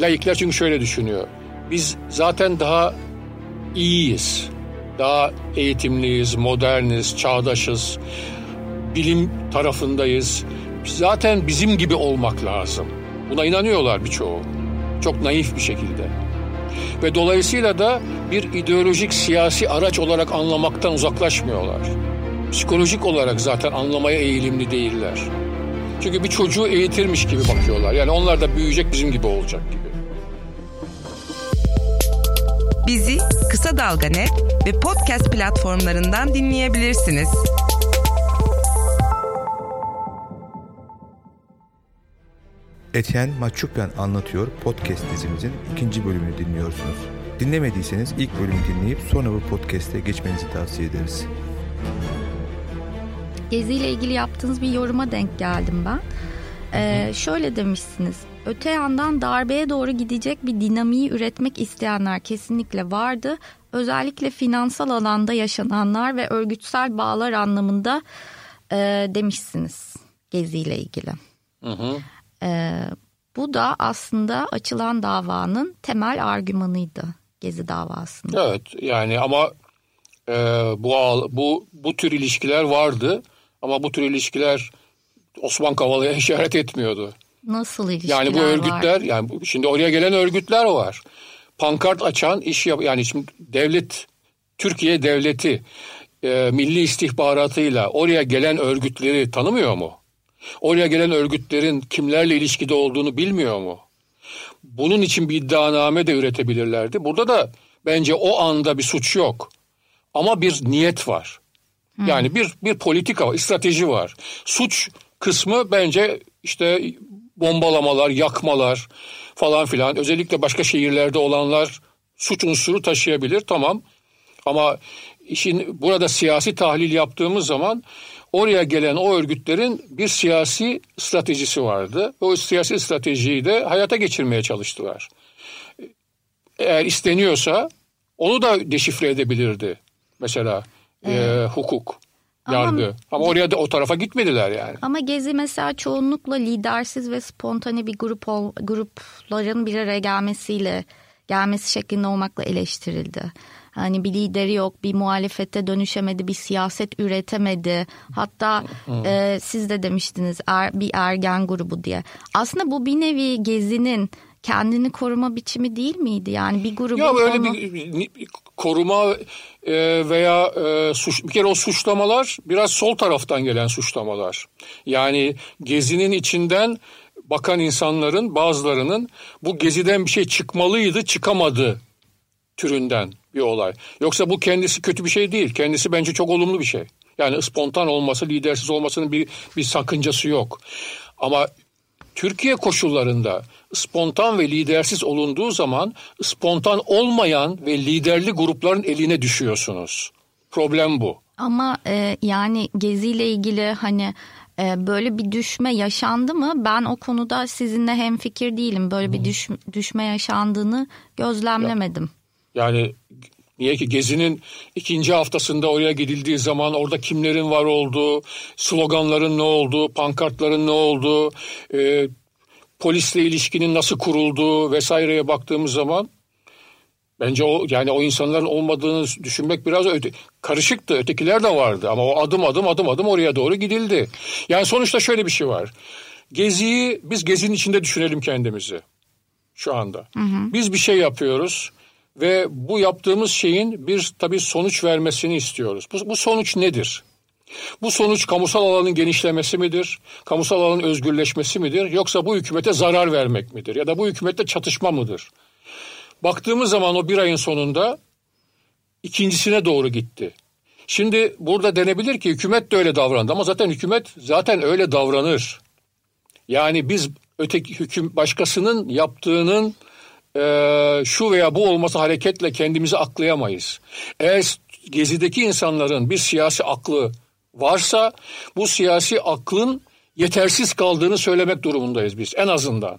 laikler çünkü şöyle düşünüyor. Biz zaten daha iyiyiz. Daha eğitimliyiz, moderniz, çağdaşız. Bilim tarafındayız. Zaten bizim gibi olmak lazım. Buna inanıyorlar birçoğu. Çok naif bir şekilde. Ve dolayısıyla da bir ideolojik siyasi araç olarak anlamaktan uzaklaşmıyorlar. Psikolojik olarak zaten anlamaya eğilimli değiller. Çünkü bir çocuğu eğitirmiş gibi bakıyorlar. Yani onlar da büyüyecek bizim gibi olacak gibi. Bizi Kısa Dalga Net ve podcast platformlarından dinleyebilirsiniz. Etienne Maçupyan Anlatıyor podcast dizimizin ikinci bölümünü dinliyorsunuz. Dinlemediyseniz ilk bölümü dinleyip sonra bu podcast'e geçmenizi tavsiye ederiz. Gezi ile ilgili yaptığınız bir yoruma denk geldim ben. Ee, şöyle demişsiniz. Öte yandan darbeye doğru gidecek bir dinamiği üretmek isteyenler kesinlikle vardı. Özellikle finansal alanda yaşananlar ve örgütsel bağlar anlamında e, demişsiniz Gezi ile ilgili. Hı hı. E, bu da aslında açılan davanın temel argümanıydı Gezi davasında. Evet yani ama e, bu bu bu tür ilişkiler vardı ama bu tür ilişkiler Osman Kavala'ya işaret etmiyordu. Nasıl ilişkiler Yani bu örgütler var? yani şimdi oraya gelen örgütler var. Pankart açan iş yap yani şimdi devlet Türkiye devleti e, milli istihbaratıyla oraya gelen örgütleri tanımıyor mu? Oraya gelen örgütlerin kimlerle ilişkide olduğunu bilmiyor mu? Bunun için bir iddianame de üretebilirlerdi. Burada da bence o anda bir suç yok. Ama bir niyet var. Yani bir bir politika var, strateji var. Suç kısmı bence işte bombalamalar, yakmalar falan filan. Özellikle başka şehirlerde olanlar suç unsuru taşıyabilir tamam. Ama işin burada siyasi tahlil yaptığımız zaman oraya gelen o örgütlerin bir siyasi stratejisi vardı. O siyasi stratejiyi de hayata geçirmeye çalıştılar. Eğer isteniyorsa onu da deşifre edebilirdi mesela evet. e, hukuk yargı. Ama, Ama oraya da o tarafa gitmediler yani. Ama Gezi mesela çoğunlukla lidersiz ve spontane bir grup ol, grupların bir araya gelmesiyle gelmesi şeklinde olmakla eleştirildi. Hani bir lideri yok, bir muhalefete dönüşemedi, bir siyaset üretemedi. Hatta e, siz de demiştiniz er, bir ergen grubu diye. Aslında bu bir nevi Gezi'nin kendini koruma biçimi değil miydi? Yani bir grubu Ya böyle onu... bir koruma e, veya e, suç, bir kere o suçlamalar biraz sol taraftan gelen suçlamalar. Yani Gezi'nin içinden bakan insanların bazılarının bu Gezi'den bir şey çıkmalıydı çıkamadı türünden bir olay. Yoksa bu kendisi kötü bir şey değil. Kendisi bence çok olumlu bir şey. Yani spontan olması, lidersiz olmasının bir, bir sakıncası yok. Ama Türkiye koşullarında spontan ve lidersiz olunduğu zaman spontan olmayan ve liderli grupların eline düşüyorsunuz. Problem bu. Ama e, yani Gezi ile ilgili hani e, böyle bir düşme yaşandı mı? Ben o konuda sizinle hemfikir değilim. Böyle bir düş, düşme yaşandığını gözlemlemedim. Yani Niye ki Gezi'nin ikinci haftasında oraya gidildiği zaman orada kimlerin var olduğu, sloganların ne olduğu, pankartların ne olduğu, e, polisle ilişkinin nasıl kurulduğu vesaireye baktığımız zaman bence o yani o insanların olmadığını düşünmek biraz öte, karışıktı. Ötekiler de vardı ama o adım adım adım adım oraya doğru gidildi. Yani sonuçta şöyle bir şey var. Geziyi biz gezinin içinde düşünelim kendimizi şu anda. Hı hı. Biz bir şey yapıyoruz ve bu yaptığımız şeyin bir tabii sonuç vermesini istiyoruz. Bu, bu sonuç nedir? Bu sonuç kamusal alanın genişlemesi midir? Kamusal alanın özgürleşmesi midir? Yoksa bu hükümete zarar vermek midir? Ya da bu hükümette çatışma mıdır? Baktığımız zaman o bir ayın sonunda ikincisine doğru gitti. Şimdi burada denebilir ki hükümet de öyle davrandı ama zaten hükümet zaten öyle davranır. Yani biz öteki hüküm başkasının yaptığının e, şu veya bu olması hareketle kendimizi aklayamayız. Eğer gezideki insanların bir siyasi aklı varsa bu siyasi aklın yetersiz kaldığını söylemek durumundayız biz en azından.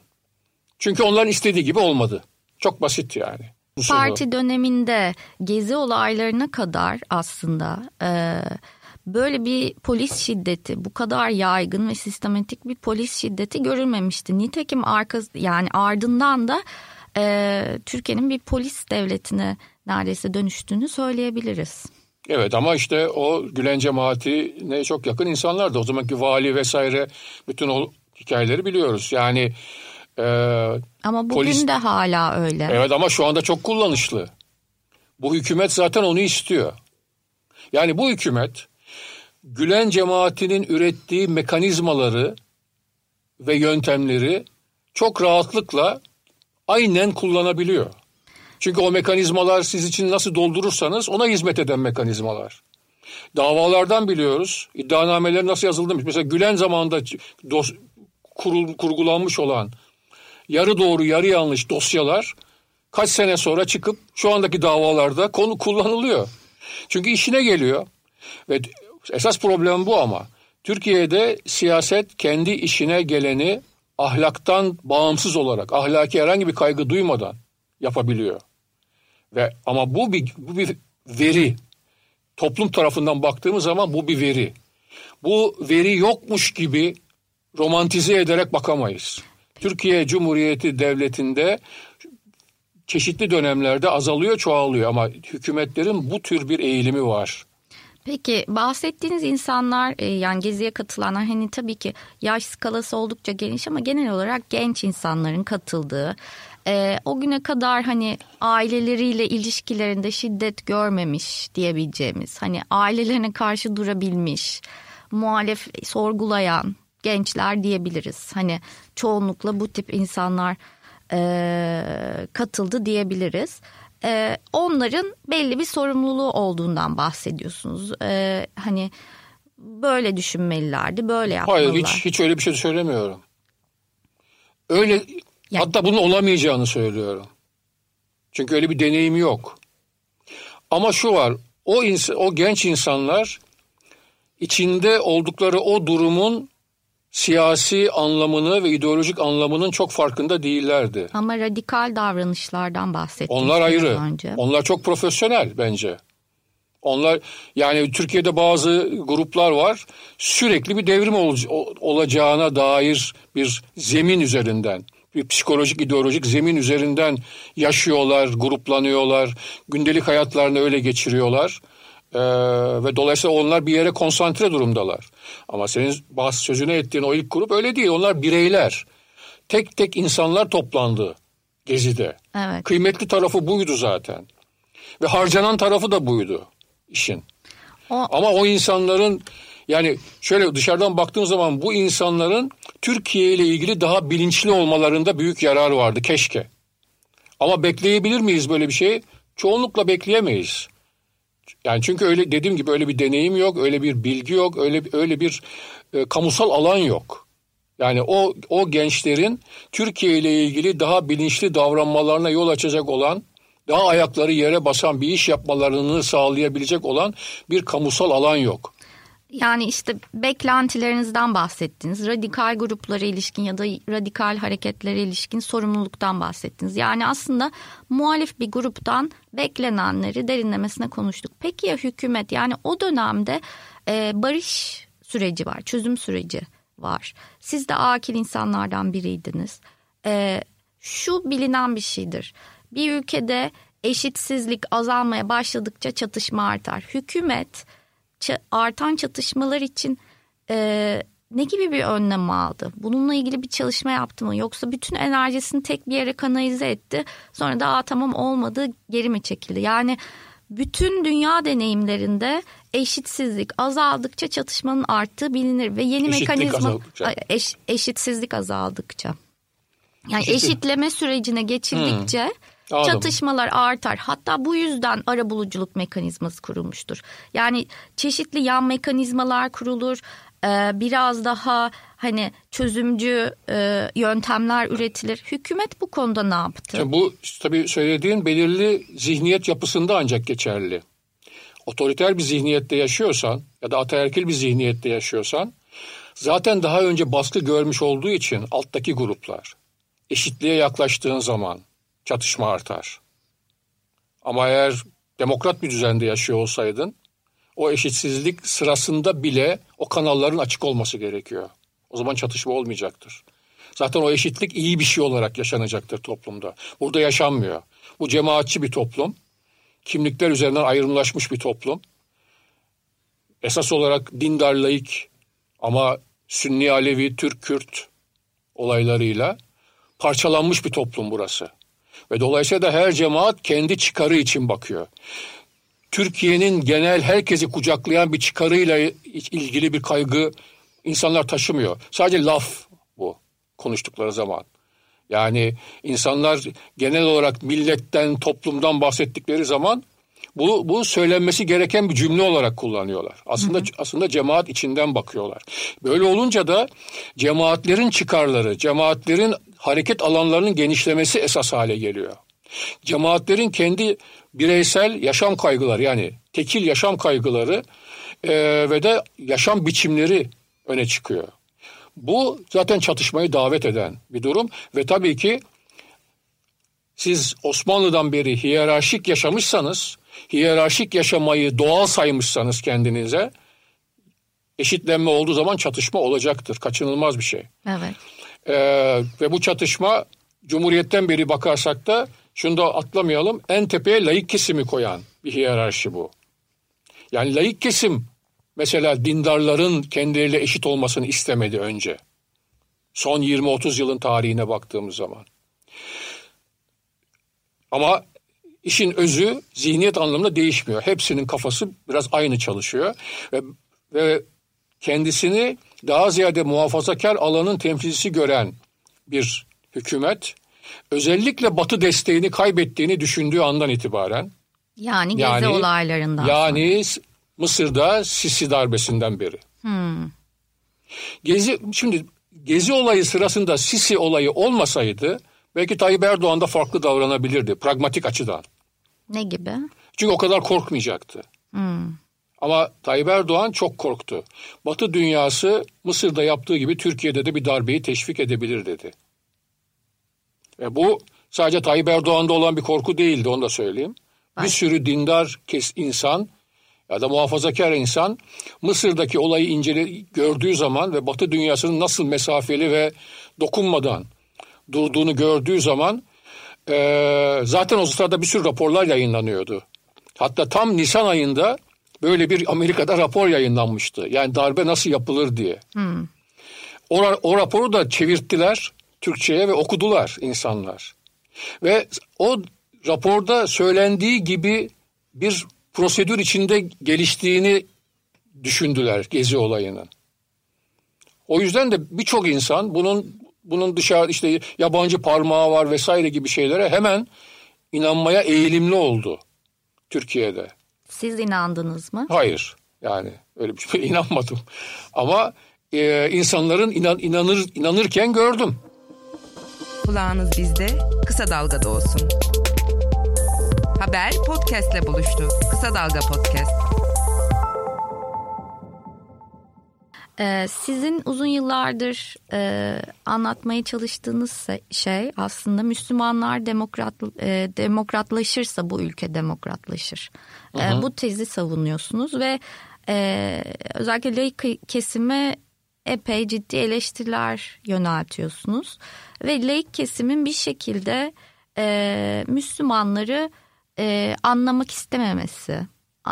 Çünkü onların istediği gibi olmadı. Çok basit yani. Parti döneminde gezi olaylarına kadar aslında e, böyle bir polis şiddeti bu kadar yaygın ve sistematik bir polis şiddeti görülmemişti. Nitekim arka yani ardından da e, Türkiye'nin bir polis devletine neredeyse dönüştüğünü söyleyebiliriz. Evet ama işte o Gülen cemaatine çok yakın insanlardı. O zamanki vali vesaire bütün o hikayeleri biliyoruz. Yani e, ama bugün polis, de hala öyle. Evet ama şu anda çok kullanışlı. Bu hükümet zaten onu istiyor. Yani bu hükümet Gülen cemaatinin ürettiği mekanizmaları ve yöntemleri çok rahatlıkla aynen kullanabiliyor. Çünkü o mekanizmalar siz için nasıl doldurursanız ona hizmet eden mekanizmalar. Davalardan biliyoruz. İddianameler nasıl yazılmış. Mesela Gülen zamanında dos, kurul, kurgulanmış olan yarı doğru yarı yanlış dosyalar kaç sene sonra çıkıp şu andaki davalarda konu kullanılıyor. Çünkü işine geliyor. Ve esas problem bu ama. Türkiye'de siyaset kendi işine geleni ahlaktan bağımsız olarak, ahlaki herhangi bir kaygı duymadan yapabiliyor. Ve ama bu bir bu bir veri. Toplum tarafından baktığımız zaman bu bir veri. Bu veri yokmuş gibi romantize ederek bakamayız. Türkiye Cumhuriyeti Devleti'nde çeşitli dönemlerde azalıyor, çoğalıyor ama hükümetlerin bu tür bir eğilimi var. Peki bahsettiğiniz insanlar e, yani geziye katılanlar hani tabii ki yaş skalası oldukça geniş ama genel olarak genç insanların katıldığı e, o güne kadar hani aileleriyle ilişkilerinde şiddet görmemiş diyebileceğimiz hani ailelerine karşı durabilmiş muhalef sorgulayan gençler diyebiliriz. Hani çoğunlukla bu tip insanlar e, katıldı diyebiliriz. E, onların belli bir sorumluluğu olduğundan bahsediyorsunuz. E, hani böyle düşünmelilerdi, böyle yapmalılar. Hayır hiç, hiç öyle bir şey söylemiyorum. Öyle yani, hatta bunun olamayacağını söylüyorum. Çünkü öyle bir deneyim yok. Ama şu var, o ins o genç insanlar içinde oldukları o durumun siyasi anlamını ve ideolojik anlamının çok farkında değillerdi. Ama radikal davranışlardan bahsettiniz. Onlar ayrı. Önce. Onlar çok profesyonel bence. Onlar yani Türkiye'de bazı gruplar var sürekli bir devrim ol, olacağına dair bir zemin üzerinden bir psikolojik ideolojik zemin üzerinden yaşıyorlar, gruplanıyorlar, gündelik hayatlarını öyle geçiriyorlar. Ee, ve dolayısıyla onlar bir yere konsantre durumdalar. Ama senin bahs sözüne ettiğin o ilk grup öyle değil. Onlar bireyler. Tek tek insanlar toplandı gezide. Evet. Kıymetli tarafı buydu zaten. Ve harcanan tarafı da buydu işin. O... Ama o insanların yani şöyle dışarıdan baktığım zaman bu insanların Türkiye ile ilgili daha bilinçli olmalarında büyük yarar vardı keşke. Ama bekleyebilir miyiz böyle bir şey? Çoğunlukla bekleyemeyiz. Yani çünkü öyle dediğim gibi öyle bir deneyim yok, öyle bir bilgi yok, öyle öyle bir e, kamusal alan yok. Yani o o gençlerin Türkiye ile ilgili daha bilinçli davranmalarına yol açacak olan, daha ayakları yere basan bir iş yapmalarını sağlayabilecek olan bir kamusal alan yok. Yani işte beklentilerinizden bahsettiniz. Radikal gruplara ilişkin ya da radikal hareketlere ilişkin sorumluluktan bahsettiniz. Yani aslında muhalif bir gruptan beklenenleri derinlemesine konuştuk. Peki ya hükümet yani o dönemde e, barış süreci var, çözüm süreci var. Siz de akil insanlardan biriydiniz. E, şu bilinen bir şeydir. Bir ülkede eşitsizlik azalmaya başladıkça çatışma artar. Hükümet artan çatışmalar için e, ne gibi bir önlem aldı? Bununla ilgili bir çalışma yaptı mı? Yoksa bütün enerjisini tek bir yere kanalize etti. Sonra da Aa, tamam olmadı geri mi çekildi? Yani bütün dünya deneyimlerinde eşitsizlik azaldıkça çatışmanın arttığı bilinir ve yeni eşitlik mekanizma eş, eşitsizlik azaldıkça. Yani Eşitlik. eşitleme sürecine geçildikçe hmm. Anladım. Çatışmalar artar. Hatta bu yüzden ara buluculuk mekanizması kurulmuştur. Yani çeşitli yan mekanizmalar kurulur. Ee, biraz daha hani çözümcü e, yöntemler üretilir. Hükümet bu konuda ne yaptı? Şimdi bu tabii söylediğin belirli zihniyet yapısında ancak geçerli. Otoriter bir zihniyette yaşıyorsan ya da ataerkil bir zihniyette yaşıyorsan zaten daha önce baskı görmüş olduğu için alttaki gruplar eşitliğe yaklaştığın zaman çatışma artar. Ama eğer demokrat bir düzende yaşıyor olsaydın o eşitsizlik sırasında bile o kanalların açık olması gerekiyor. O zaman çatışma olmayacaktır. Zaten o eşitlik iyi bir şey olarak yaşanacaktır toplumda. Burada yaşanmıyor. Bu cemaatçi bir toplum. Kimlikler üzerinden ayrımlaşmış bir toplum. Esas olarak dindar laik ama Sünni Alevi, Türk Kürt olaylarıyla parçalanmış bir toplum burası. Ve dolayısıyla da her cemaat kendi çıkarı için bakıyor. Türkiye'nin genel herkesi kucaklayan bir çıkarıyla ilgili bir kaygı insanlar taşımıyor. Sadece laf bu konuştukları zaman. Yani insanlar genel olarak milletten, toplumdan bahsettikleri zaman bu, bu söylenmesi gereken bir cümle olarak kullanıyorlar. Aslında hı hı. aslında cemaat içinden bakıyorlar. Böyle olunca da cemaatlerin çıkarları, cemaatlerin hareket alanlarının genişlemesi esas hale geliyor. Cemaatlerin kendi bireysel yaşam kaygıları yani tekil yaşam kaygıları e, ve de yaşam biçimleri öne çıkıyor. Bu zaten çatışmayı davet eden bir durum ve tabii ki siz Osmanlı'dan beri hiyerarşik yaşamışsanız, hiyerarşik yaşamayı doğal saymışsanız kendinize eşitlenme olduğu zaman çatışma olacaktır. Kaçınılmaz bir şey. Evet. Ee, ve bu çatışma Cumhuriyet'ten beri bakarsak da şunu da atlamayalım. En tepeye layık kesimi koyan bir hiyerarşi bu. Yani layık kesim mesela dindarların kendileriyle eşit olmasını istemedi önce. Son 20-30 yılın tarihine baktığımız zaman. Ama işin özü zihniyet anlamında değişmiyor. Hepsinin kafası biraz aynı çalışıyor. Ve, ve kendisini daha ziyade muhafazakar alanın temsilcisi gören bir hükümet özellikle Batı desteğini kaybettiğini düşündüğü andan itibaren yani gezi yani, olaylarından yani sonra. Mısır'da Sisi darbesinden beri. Hmm. Gezi şimdi gezi olayı sırasında Sisi olayı olmasaydı belki Tayyip Erdoğan da farklı davranabilirdi pragmatik açıdan. Ne gibi? Çünkü o kadar korkmayacaktı. Hmm. Ama Tayyip Erdoğan çok korktu. Batı dünyası Mısır'da yaptığı gibi Türkiye'de de bir darbeyi teşvik edebilir dedi. E bu sadece Tayyip Erdoğan'da olan bir korku değildi onu da söyleyeyim. Ay. Bir sürü dindar kes insan ya da muhafazakar insan Mısır'daki olayı incele gördüğü zaman ve Batı dünyasının nasıl mesafeli ve dokunmadan durduğunu gördüğü zaman e, zaten o sırada bir sürü raporlar yayınlanıyordu. Hatta tam Nisan ayında böyle bir Amerika'da rapor yayınlanmıştı. Yani darbe nasıl yapılır diye. Hmm. O, o raporu da çevirttiler Türkçe'ye ve okudular insanlar. Ve o raporda söylendiği gibi bir prosedür içinde geliştiğini düşündüler gezi olayının. O yüzden de birçok insan bunun bunun dışarı işte yabancı parmağı var vesaire gibi şeylere hemen inanmaya eğilimli oldu Türkiye'de. Siz inandınız mı? Hayır. Yani öyle bir şey inanmadım. Ama e, insanların inan, inanır inanırken gördüm. Kulağınız bizde, kısa dalgada olsun. Haber podcastle buluştu. Kısa Dalga Podcast. Ee, sizin uzun yıllardır e, anlatmaya çalıştığınız şey aslında Müslümanlar demokrat e, demokratlaşırsa bu ülke demokratlaşır. E, bu tezi savunuyorsunuz ve e, özellikle laik kesime epey ciddi eleştiriler yöneltiyorsunuz ve laik kesimin bir şekilde e, Müslümanları e, anlamak istememesi,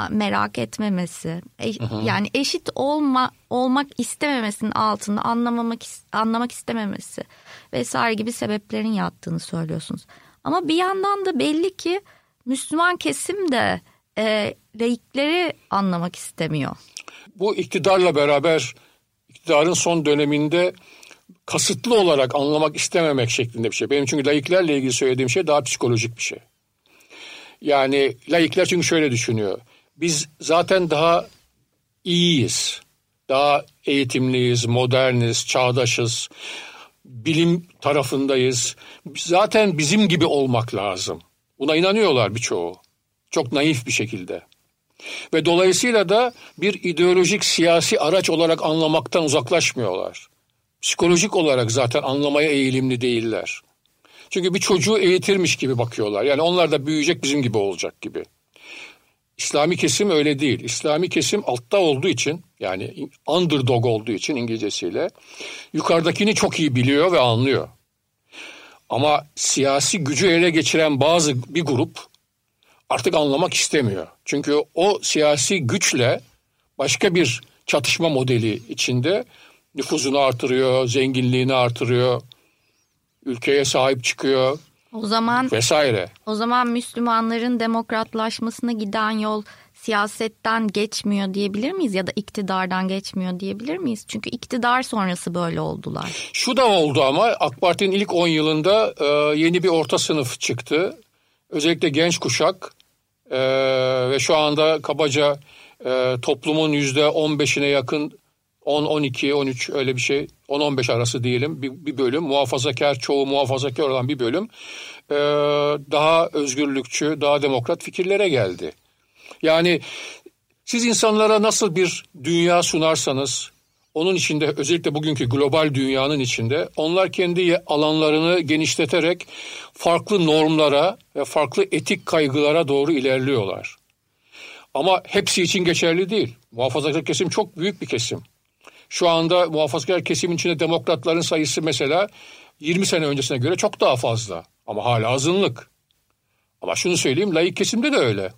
merak etmemesi, e, yani eşit olma olmak istememesinin altında anlamamak anlamak istememesi vesaire gibi sebeplerin yattığını söylüyorsunuz. Ama bir yandan da belli ki Müslüman kesim de e, laikleri anlamak istemiyor. Bu iktidarla beraber iktidarın son döneminde kasıtlı olarak anlamak istememek şeklinde bir şey. Benim çünkü laiklerle ilgili söylediğim şey daha psikolojik bir şey. Yani laikler çünkü şöyle düşünüyor. Biz zaten daha iyiyiz. Daha eğitimliyiz, moderniz, çağdaşız. Bilim tarafındayız. Zaten bizim gibi olmak lazım. Buna inanıyorlar birçoğu. Çok naif bir şekilde. Ve dolayısıyla da bir ideolojik siyasi araç olarak anlamaktan uzaklaşmıyorlar. Psikolojik olarak zaten anlamaya eğilimli değiller. Çünkü bir çocuğu eğitirmiş gibi bakıyorlar. Yani onlar da büyüyecek bizim gibi olacak gibi. İslami kesim öyle değil. İslami kesim altta olduğu için yani underdog olduğu için İngilizcesiyle yukarıdakini çok iyi biliyor ve anlıyor. Ama siyasi gücü ele geçiren bazı bir grup artık anlamak istemiyor. Çünkü o siyasi güçle başka bir çatışma modeli içinde nüfuzunu artırıyor, zenginliğini artırıyor, ülkeye sahip çıkıyor O zaman vesaire. o zaman Müslümanların demokratlaşmasına giden yol siyasetten geçmiyor diyebilir miyiz ya da iktidardan geçmiyor diyebilir miyiz? Çünkü iktidar sonrası böyle oldular. Şu da oldu ama AK Parti'nin ilk 10 yılında e, yeni bir orta sınıf çıktı. Özellikle genç kuşak e, ve şu anda kabaca e, toplumun yüzde 15'ine yakın 10, 12, 13 öyle bir şey 10-15 arası diyelim bir, bir bölüm muhafazakar çoğu muhafazakar olan bir bölüm e, daha özgürlükçü daha demokrat fikirlere geldi. Yani siz insanlara nasıl bir dünya sunarsanız onun içinde özellikle bugünkü global dünyanın içinde onlar kendi alanlarını genişleterek farklı normlara ve farklı etik kaygılara doğru ilerliyorlar. Ama hepsi için geçerli değil. Muhafazakar kesim çok büyük bir kesim. Şu anda muhafazakar kesimin içinde demokratların sayısı mesela 20 sene öncesine göre çok daha fazla. Ama hala azınlık. Ama şunu söyleyeyim layık kesimde de öyle.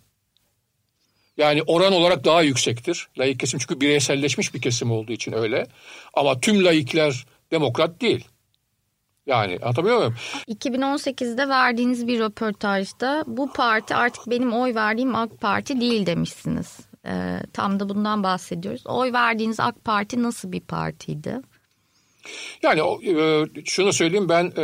Yani oran olarak daha yüksektir. Layık kesim çünkü bireyselleşmiş bir kesim olduğu için öyle. Ama tüm layıklar demokrat değil. Yani anlatabiliyor muyum? 2018'de verdiğiniz bir röportajda bu parti artık benim oy verdiğim AK Parti değil demişsiniz. Ee, tam da bundan bahsediyoruz. Oy verdiğiniz AK Parti nasıl bir partiydi? Yani e, şunu söyleyeyim ben e,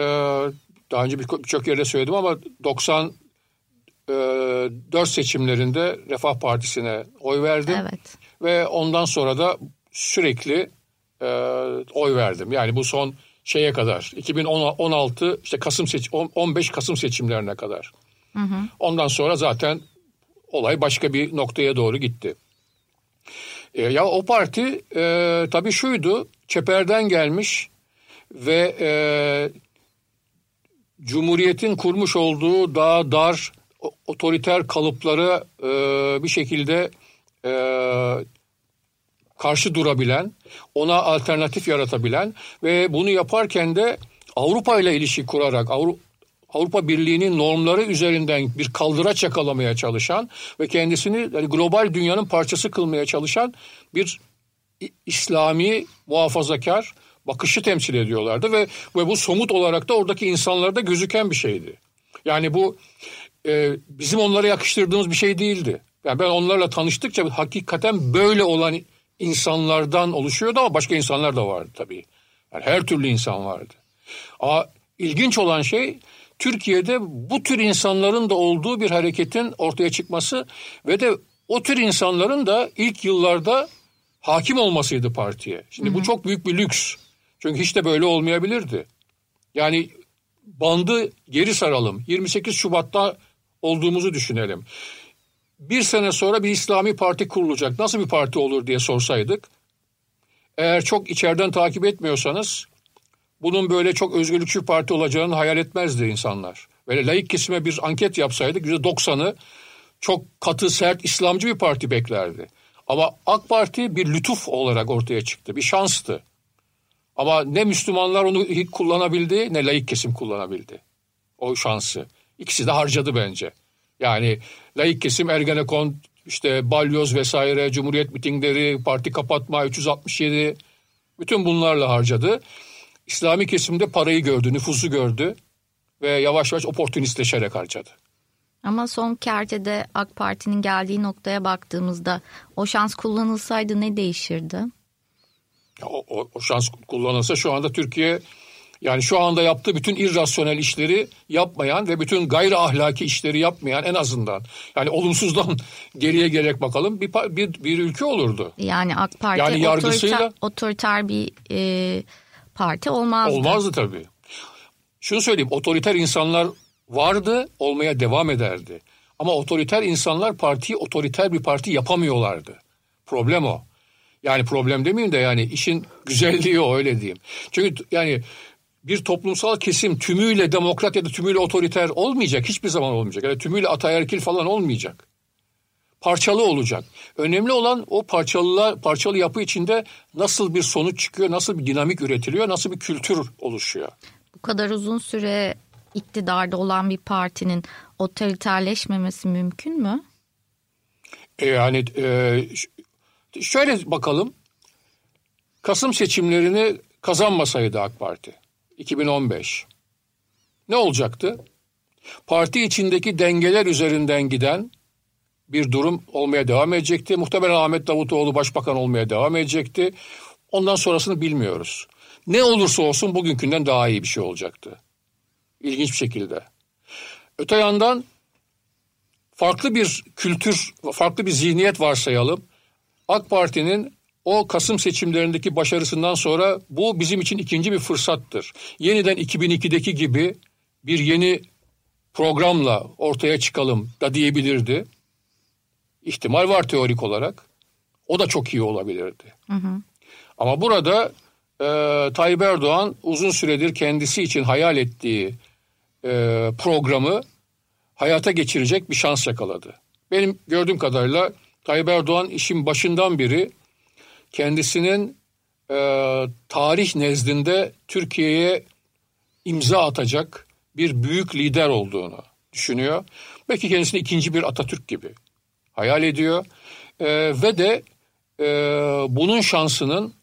daha önce bir- birçok yerde söyledim ama 94 seçimlerinde Refah Partisi'ne oy verdim. Evet. Ve ondan sonra da sürekli e, oy verdim. Yani bu son şeye kadar 2016 işte Kasım seç 15 Kasım seçimlerine kadar. Ondan sonra zaten olay başka bir noktaya doğru gitti. E, ya o parti e, tabii şuydu, çeperden gelmiş ve e, Cumhuriyet'in kurmuş olduğu daha dar otoriter kalıpları e, bir şekilde e, karşı durabilen, ona alternatif yaratabilen ve bunu yaparken de Avrupa ile ilişki kurarak Avru- Avrupa Birliği'nin normları üzerinden bir kaldıraç yakalamaya çalışan ve kendisini yani global dünyanın parçası kılmaya çalışan bir İslami muhafazakar bakışı temsil ediyorlardı ve ve bu somut olarak da oradaki insanlarda gözüken bir şeydi. Yani bu e, bizim onlara yakıştırdığımız bir şey değildi. Yani ben onlarla tanıştıkça hakikaten böyle olan insanlardan oluşuyordu ama başka insanlar da vardı tabii. Yani her türlü insan vardı. Ama ilginç olan şey Türkiye'de bu tür insanların da olduğu bir hareketin ortaya çıkması ve de o tür insanların da ilk yıllarda hakim olmasıydı partiye. Şimdi bu çok büyük bir lüks. Çünkü hiç de böyle olmayabilirdi. Yani bandı geri saralım. 28 Şubat'ta olduğumuzu düşünelim. Bir sene sonra bir İslami parti kurulacak. Nasıl bir parti olur diye sorsaydık. Eğer çok içeriden takip etmiyorsanız bunun böyle çok özgürlükçü parti olacağını hayal etmezdi insanlar. Böyle layık kesime bir anket yapsaydık %90'ı çok katı sert İslamcı bir parti beklerdi. Ama AK Parti bir lütuf olarak ortaya çıktı. Bir şanstı. Ama ne Müslümanlar onu kullanabildi ne layık kesim kullanabildi. O şansı. İkisi de harcadı bence. Yani layık kesim Ergenekon, işte balyoz vesaire, cumhuriyet mitingleri, parti kapatma 367 bütün bunlarla harcadı. İslami kesimde parayı gördü, nüfusu gördü ve yavaş yavaş oportunistleşerek harcadı. Ama son kertede AK Parti'nin geldiği noktaya baktığımızda o şans kullanılsaydı ne değişirdi? Ya O, o, o şans kullanılsa şu anda Türkiye yani şu anda yaptığı bütün irrasyonel işleri yapmayan ve bütün gayri ahlaki işleri yapmayan en azından yani olumsuzdan geriye gerek bakalım bir, bir, bir ülke olurdu. Yani AK Parti Yani yargısıyla- otoriter, otoriter bir e, parti olmazdı. Olmazdı tabii. Şunu söyleyeyim otoriter insanlar vardı olmaya devam ederdi. Ama otoriter insanlar partiyi otoriter bir parti yapamıyorlardı. Problem o. Yani problem demeyeyim de yani işin güzelliği o öyle diyeyim. Çünkü yani bir toplumsal kesim tümüyle demokrat ya da tümüyle otoriter olmayacak. Hiçbir zaman olmayacak. Yani tümüyle ataerkil falan olmayacak. Parçalı olacak. Önemli olan o parçalı parçalı yapı içinde nasıl bir sonuç çıkıyor, nasıl bir dinamik üretiliyor, nasıl bir kültür oluşuyor. Bu kadar uzun süre iktidarda olan bir partinin otoriterleşmemesi mümkün mü? E yani e, şöyle bakalım. Kasım seçimlerini kazanmasaydı AK Parti 2015 ne olacaktı? Parti içindeki dengeler üzerinden giden bir durum olmaya devam edecekti. Muhtemelen Ahmet Davutoğlu başbakan olmaya devam edecekti. Ondan sonrasını bilmiyoruz. Ne olursa olsun bugünkünden daha iyi bir şey olacaktı. İlginç bir şekilde. Öte yandan farklı bir kültür, farklı bir zihniyet varsayalım. AK Parti'nin o Kasım seçimlerindeki başarısından sonra bu bizim için ikinci bir fırsattır. Yeniden 2002'deki gibi bir yeni programla ortaya çıkalım da diyebilirdi. İhtimal var teorik olarak. O da çok iyi olabilirdi. Hı hı. Ama burada e, Tayyip Erdoğan uzun süredir kendisi için hayal ettiği e, programı hayata geçirecek bir şans yakaladı. Benim gördüğüm kadarıyla Tayyip Erdoğan işin başından beri kendisinin e, tarih nezdinde Türkiye'ye imza atacak bir büyük lider olduğunu düşünüyor. Belki kendisini ikinci bir Atatürk gibi hayal ediyor. E, ve de e, bunun şansının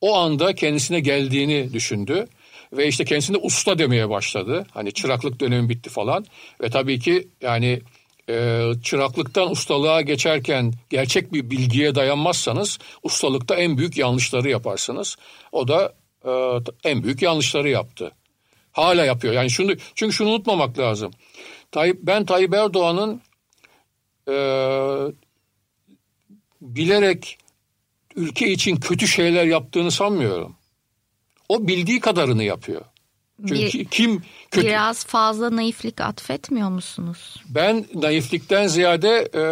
o anda kendisine geldiğini düşündü. Ve işte kendisine usta demeye başladı. Hani çıraklık dönemi bitti falan. Ve tabii ki yani e, çıraklıktan ustalığa geçerken gerçek bir bilgiye dayanmazsanız ustalıkta en büyük yanlışları yaparsınız. O da e, en büyük yanlışları yaptı. Hala yapıyor. Yani şunu çünkü şunu unutmamak lazım. Tayyip, ben Tayyip Erdoğan'ın e, bilerek ülke için kötü şeyler yaptığını sanmıyorum. O bildiği kadarını yapıyor. Çünkü bir, kim kötü... Biraz fazla naiflik atfetmiyor musunuz? Ben naiflikten ziyade e,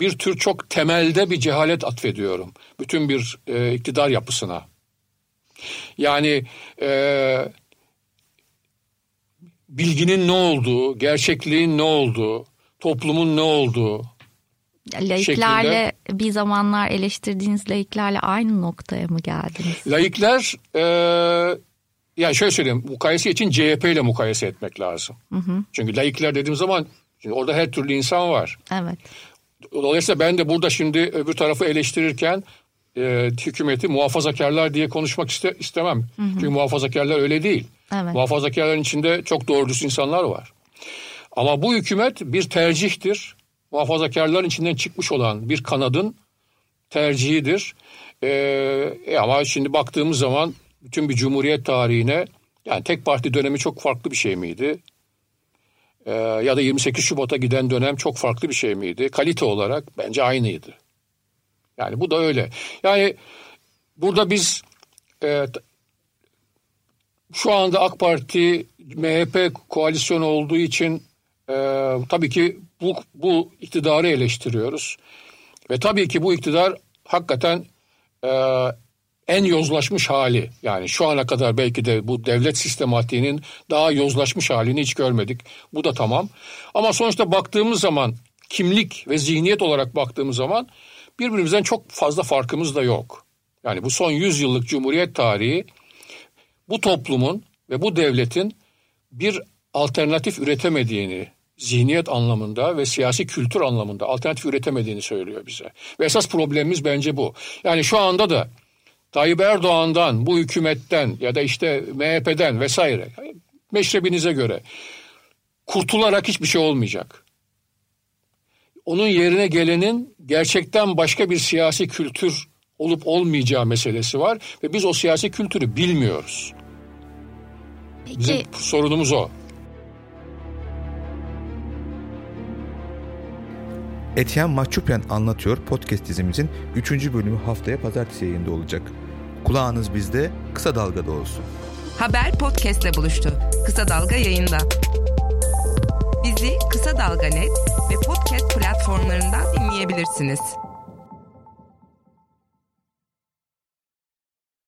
bir tür çok temelde bir cehalet atfediyorum. Bütün bir e, iktidar yapısına. Yani e, bilginin ne olduğu, gerçekliğin ne olduğu, toplumun ne olduğu, Laiklerle şeklinde. bir zamanlar eleştirdiğiniz laiklerle aynı noktaya mı geldiniz? Laikler e, yani şöyle söyleyeyim mukayese için CHP ile mukayese etmek lazım. Hı hı. Çünkü laikler dediğim zaman şimdi orada her türlü insan var. Evet. Dolayısıyla ben de burada şimdi öbür tarafı eleştirirken e, hükümeti muhafazakarlar diye konuşmak iste, istemem. Hı hı. Çünkü muhafazakarlar öyle değil. Evet. Muhafazakarların içinde çok doğru insanlar var. Ama bu hükümet bir tercihtir muhafazakarların içinden çıkmış olan bir kanadın tercihidir. Ee, e, ama şimdi baktığımız zaman bütün bir cumhuriyet tarihine yani tek parti dönemi çok farklı bir şey miydi? Ee, ya da 28 Şubat'a giden dönem çok farklı bir şey miydi? Kalite olarak bence aynıydı. Yani bu da öyle. Yani burada biz e, şu anda AK Parti MHP koalisyonu olduğu için e, tabii ki bu, bu iktidarı eleştiriyoruz. Ve tabii ki bu iktidar hakikaten e, en yozlaşmış hali. Yani şu ana kadar belki de bu devlet sistematiğinin daha yozlaşmış halini hiç görmedik. Bu da tamam. Ama sonuçta baktığımız zaman kimlik ve zihniyet olarak baktığımız zaman birbirimizden çok fazla farkımız da yok. Yani bu son 100 yıllık cumhuriyet tarihi bu toplumun ve bu devletin bir alternatif üretemediğini zihniyet anlamında ve siyasi kültür anlamında alternatif üretemediğini söylüyor bize. Ve esas problemimiz bence bu. Yani şu anda da Tayyip Erdoğan'dan, bu hükümetten ya da işte MHP'den vesaire meşrebinize göre kurtularak hiçbir şey olmayacak. Onun yerine gelenin gerçekten başka bir siyasi kültür olup olmayacağı meselesi var ve biz o siyasi kültürü bilmiyoruz. Peki, Bizim sorunumuz o. Etyen Mahçupyan Anlatıyor podcast dizimizin 3. bölümü haftaya pazartesi yayında olacak. Kulağınız bizde, kısa dalgada olsun. Haber podcastle buluştu. Kısa Dalga yayında. Bizi Kısa Dalga Net ve podcast platformlarından dinleyebilirsiniz.